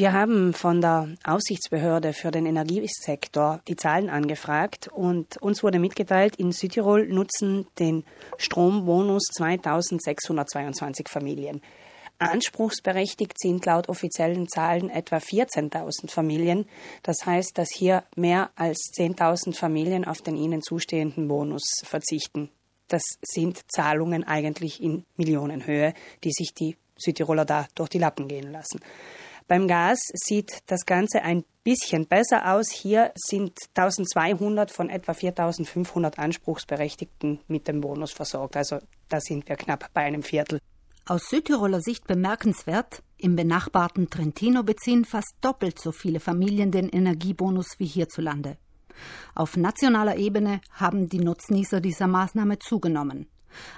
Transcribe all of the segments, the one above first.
Wir haben von der Aufsichtsbehörde für den Energiesektor die Zahlen angefragt und uns wurde mitgeteilt, in Südtirol nutzen den Strombonus 2622 Familien. Anspruchsberechtigt sind laut offiziellen Zahlen etwa 14.000 Familien. Das heißt, dass hier mehr als 10.000 Familien auf den ihnen zustehenden Bonus verzichten. Das sind Zahlungen eigentlich in Millionenhöhe, die sich die Südtiroler da durch die Lappen gehen lassen. Beim Gas sieht das Ganze ein bisschen besser aus. Hier sind 1200 von etwa 4500 Anspruchsberechtigten mit dem Bonus versorgt. Also da sind wir knapp bei einem Viertel. Aus Südtiroler Sicht bemerkenswert, im benachbarten Trentino beziehen fast doppelt so viele Familien den Energiebonus wie hierzulande. Auf nationaler Ebene haben die Nutznießer dieser Maßnahme zugenommen.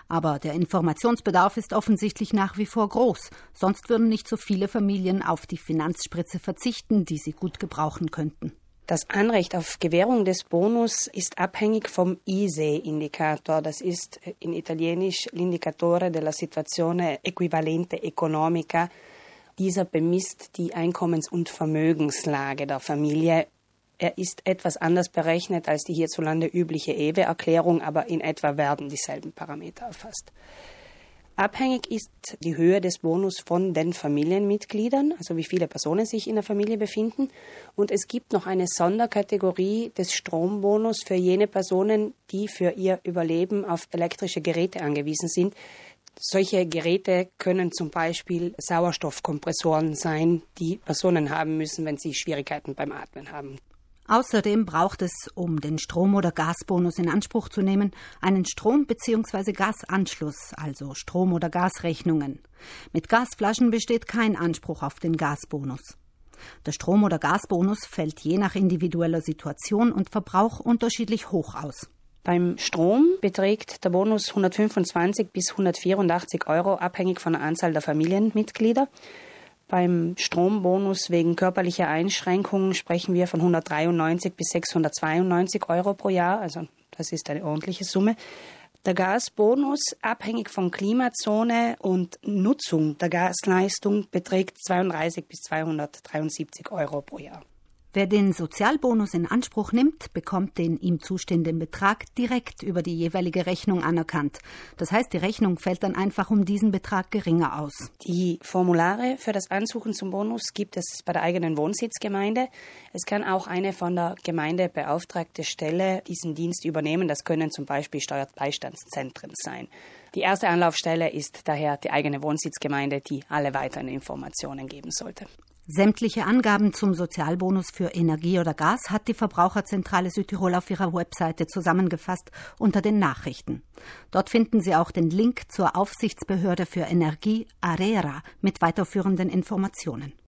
Aber der Informationsbedarf ist offensichtlich nach wie vor groß, sonst würden nicht so viele Familien auf die Finanzspritze verzichten, die sie gut gebrauchen könnten. Das Anrecht auf Gewährung des Bonus ist abhängig vom ISE-Indikator. Das ist in Italienisch l'indicatore della situazione equivalente economica. Dieser bemisst die Einkommens- und Vermögenslage der Familie er ist etwas anders berechnet als die hierzulande übliche EWE-Erklärung, aber in etwa werden dieselben Parameter erfasst. Abhängig ist die Höhe des Bonus von den Familienmitgliedern, also wie viele Personen sich in der Familie befinden. Und es gibt noch eine Sonderkategorie des Strombonus für jene Personen, die für ihr Überleben auf elektrische Geräte angewiesen sind. Solche Geräte können zum Beispiel Sauerstoffkompressoren sein, die Personen haben müssen, wenn sie Schwierigkeiten beim Atmen haben. Außerdem braucht es, um den Strom- oder Gasbonus in Anspruch zu nehmen, einen Strom- bzw. Gasanschluss, also Strom- oder Gasrechnungen. Mit Gasflaschen besteht kein Anspruch auf den Gasbonus. Der Strom- oder Gasbonus fällt je nach individueller Situation und Verbrauch unterschiedlich hoch aus. Beim Strom beträgt der Bonus 125 bis 184 Euro, abhängig von der Anzahl der Familienmitglieder. Beim Strombonus wegen körperlicher Einschränkungen sprechen wir von 193 bis 692 Euro pro Jahr. Also das ist eine ordentliche Summe. Der Gasbonus, abhängig von Klimazone und Nutzung der Gasleistung, beträgt 32 bis 273 Euro pro Jahr. Wer den Sozialbonus in Anspruch nimmt, bekommt den ihm zustehenden Betrag direkt über die jeweilige Rechnung anerkannt. Das heißt, die Rechnung fällt dann einfach um diesen Betrag geringer aus. Die Formulare für das Ansuchen zum Bonus gibt es bei der eigenen Wohnsitzgemeinde. Es kann auch eine von der Gemeinde beauftragte Stelle diesen Dienst übernehmen. Das können zum Beispiel Steuerbeistandszentren sein. Die erste Anlaufstelle ist daher die eigene Wohnsitzgemeinde, die alle weiteren Informationen geben sollte. Sämtliche Angaben zum Sozialbonus für Energie oder Gas hat die Verbraucherzentrale Südtirol auf ihrer Webseite zusammengefasst unter den Nachrichten. Dort finden Sie auch den Link zur Aufsichtsbehörde für Energie ARERA mit weiterführenden Informationen.